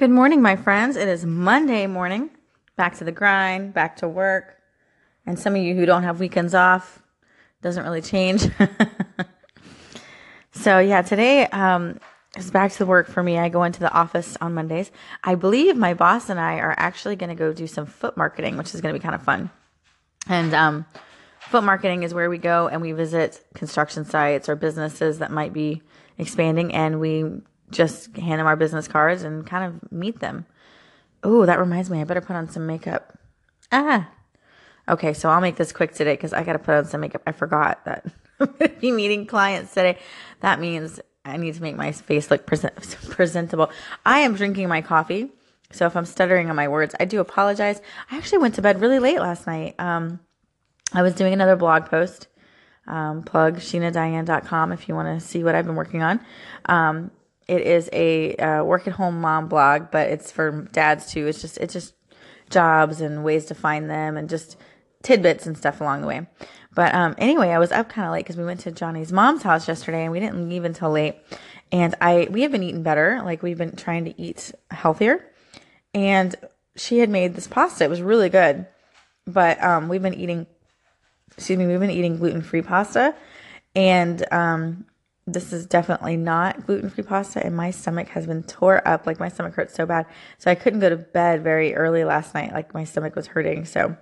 Good morning, my friends. It is Monday morning. Back to the grind, back to work. And some of you who don't have weekends off, doesn't really change. so, yeah, today um, is back to the work for me. I go into the office on Mondays. I believe my boss and I are actually going to go do some foot marketing, which is going to be kind of fun. And um, foot marketing is where we go and we visit construction sites or businesses that might be expanding and we just hand them our business cards and kind of meet them. Oh, that reminds me, I better put on some makeup. Ah. Okay, so I'll make this quick today because I got to put on some makeup. I forgot that I'm going to be meeting clients today. That means I need to make my face look present- presentable. I am drinking my coffee. So if I'm stuttering on my words, I do apologize. I actually went to bed really late last night. Um, I was doing another blog post. Um, plug sheenadiane.com if you want to see what I've been working on. Um, it is a uh, work at home mom blog, but it's for dads too. It's just it's just jobs and ways to find them and just tidbits and stuff along the way. But um, anyway, I was up kind of late because we went to Johnny's mom's house yesterday and we didn't leave until late. And I we have been eating better, like we've been trying to eat healthier. And she had made this pasta. It was really good, but um, we've been eating. Excuse me, we've been eating gluten free pasta, and um, this is definitely not gluten free pasta, and my stomach has been tore up. Like my stomach hurts so bad. So I couldn't go to bed very early last night. Like my stomach was hurting. So,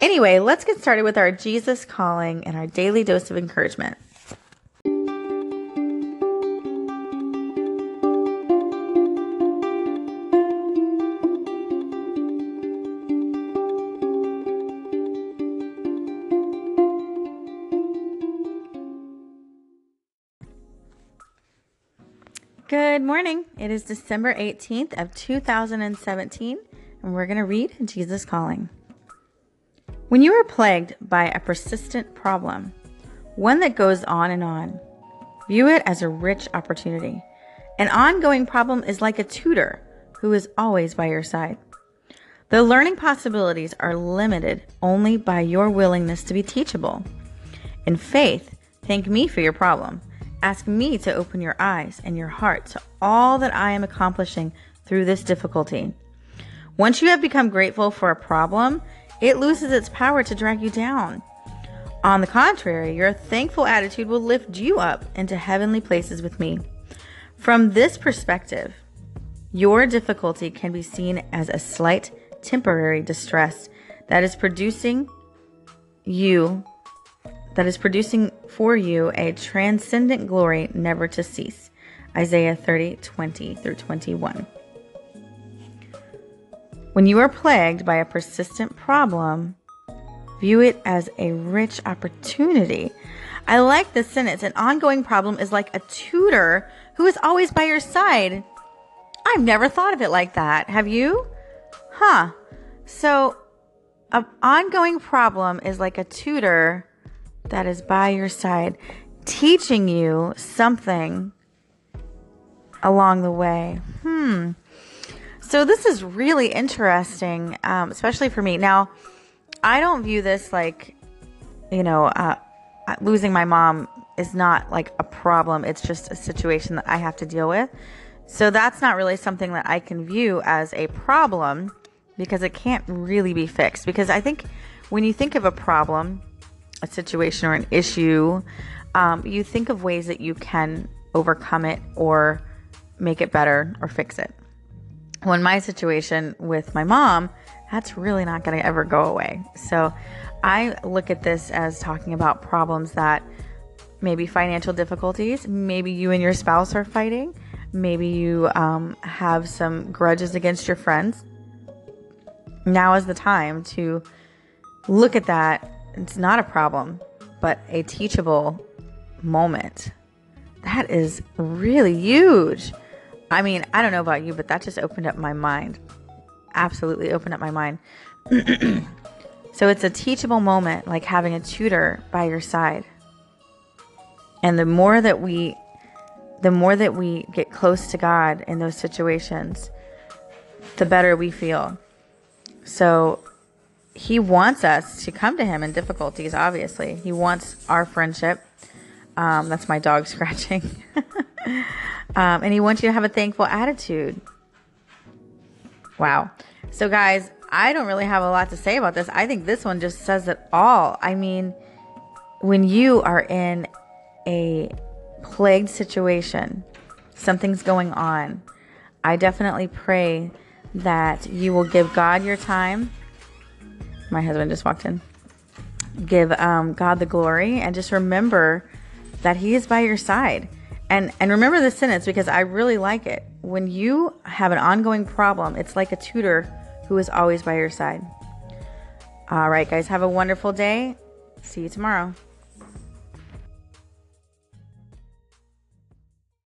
anyway, let's get started with our Jesus calling and our daily dose of encouragement. Good morning. It is December 18th of 2017, and we're going to read Jesus Calling. When you are plagued by a persistent problem, one that goes on and on, view it as a rich opportunity. An ongoing problem is like a tutor who is always by your side. The learning possibilities are limited only by your willingness to be teachable. In faith, thank me for your problem Ask me to open your eyes and your heart to all that I am accomplishing through this difficulty. Once you have become grateful for a problem, it loses its power to drag you down. On the contrary, your thankful attitude will lift you up into heavenly places with me. From this perspective, your difficulty can be seen as a slight temporary distress that is producing you that is producing for you a transcendent glory never to cease. Isaiah 30, 20 through 21. When you are plagued by a persistent problem, view it as a rich opportunity. I like this sentence. An ongoing problem is like a tutor who is always by your side. I've never thought of it like that. Have you? Huh. So, an ongoing problem is like a tutor that is by your side, teaching you something along the way. Hmm. So this is really interesting, um, especially for me. Now, I don't view this like, you know, uh, uh, losing my mom is not like a problem. It's just a situation that I have to deal with. So that's not really something that I can view as a problem because it can't really be fixed. Because I think when you think of a problem, a situation or an issue, um, you think of ways that you can overcome it or make it better or fix it. When my situation with my mom, that's really not going to ever go away. So I look at this as talking about problems that maybe financial difficulties, maybe you and your spouse are fighting, maybe you um, have some grudges against your friends. Now is the time to look at that it's not a problem, but a teachable moment. That is really huge. I mean, I don't know about you, but that just opened up my mind. Absolutely opened up my mind. so it's a teachable moment, like having a tutor by your side. And the more that we the more that we get close to God in those situations, the better we feel. So he wants us to come to him in difficulties, obviously. He wants our friendship. Um, that's my dog scratching. um, and he wants you to have a thankful attitude. Wow. So, guys, I don't really have a lot to say about this. I think this one just says it all. I mean, when you are in a plagued situation, something's going on, I definitely pray that you will give God your time. My husband just walked in. Give um, God the glory and just remember that He is by your side. And, and remember this sentence because I really like it. When you have an ongoing problem, it's like a tutor who is always by your side. All right, guys, have a wonderful day. See you tomorrow.